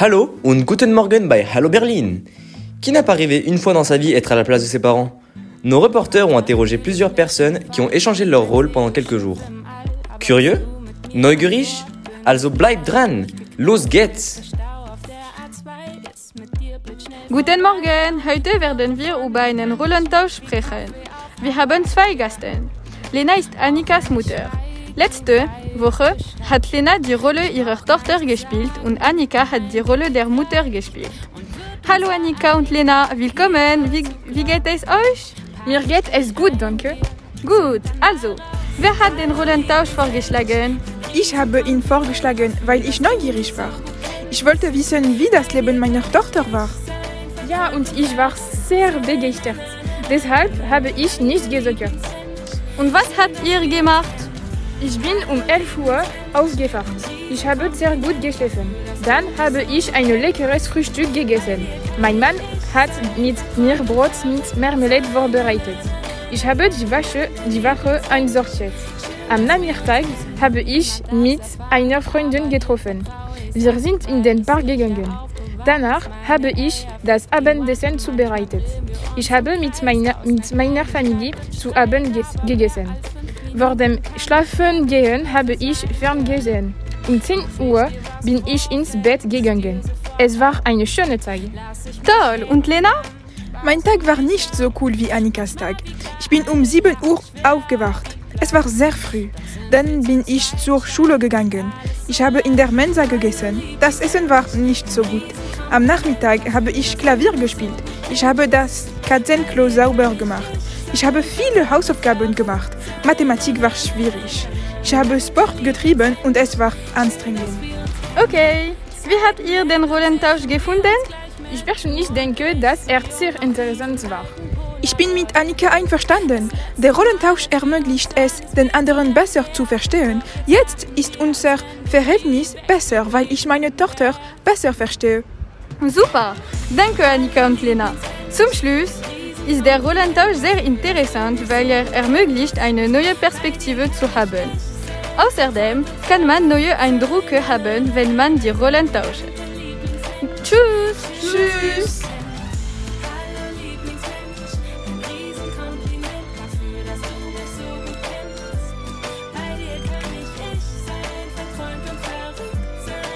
Hallo und guten Morgen bei Hallo Berlin. Qui n'a pas rêvé une fois dans sa vie être à la place de ses parents? Nos reporters ont interrogé plusieurs personnes qui ont échangé leur rôle pendant quelques jours. Curieux? Neugierig Also bleibt dran Los geht's Guten Morgen, heute werden wir über einen Rollentausch sprechen. Wir haben zwei Gäste. Lena ist Annikas Mutter. Letzte Woche hat Lena die Rolle ihrer Tochter gespielt und Annika hat die Rolle der Mutter gespielt. Hallo Annika und Lena, willkommen. Wie, wie geht es euch? Mir geht es gut, danke. Gut, also, wer hat den Rollentausch vorgeschlagen? Ich habe ihn vorgeschlagen, weil ich neugierig war. Ich wollte wissen, wie das Leben meiner Tochter war. Ja, und ich war sehr begeistert. Deshalb habe ich nicht gezögert. Und was habt ihr gemacht? Ich bin um 11 Uhr aufgewacht. Ich habe sehr gut geschlafen. Dann habe ich ein leckeres Frühstück gegessen. Mein Mann hat mit mir Brot mit Marmelade vorbereitet. Ich habe die Wäsche, die Wache einsortiert. Am Nachmittag habe ich mit einer Freundin getroffen. Wir sind in den Park gegangen. Danach habe ich das Abendessen zubereitet. Ich habe mit meiner, mit meiner Familie zu Abend gegessen. Vor dem Schlafengehen habe ich ferngesehen. Um 10 Uhr bin ich ins Bett gegangen. Es war eine schöne Tag. Toll, und Lena? Mein Tag war nicht so cool wie Annikas Tag. Ich bin um 7 Uhr aufgewacht. Es war sehr früh. Dann bin ich zur Schule gegangen. Ich habe in der Mensa gegessen. Das Essen war nicht so gut. Am Nachmittag habe ich Klavier gespielt. Ich habe das Katzenklo sauber gemacht. Ich habe viele Hausaufgaben gemacht. Mathematik war schwierig. Ich habe Sport getrieben und es war anstrengend. Okay, wie habt ihr den Rollentausch gefunden? Ich persönlich denke, dass er sehr interessant war. Ich bin mit Annika einverstanden. Der Rollentausch ermöglicht es, den anderen besser zu verstehen. Jetzt ist unser Verhältnis besser, weil ich meine Tochter besser verstehe. Super, danke Annika und Lena. Zum Schluss ist der Rollentausch sehr interessant, weil er ermöglicht, eine neue Perspektive zu haben. Außerdem kann man neue Eindrücke haben, wenn man die Rollen tauscht. Tschüss! Tschüss!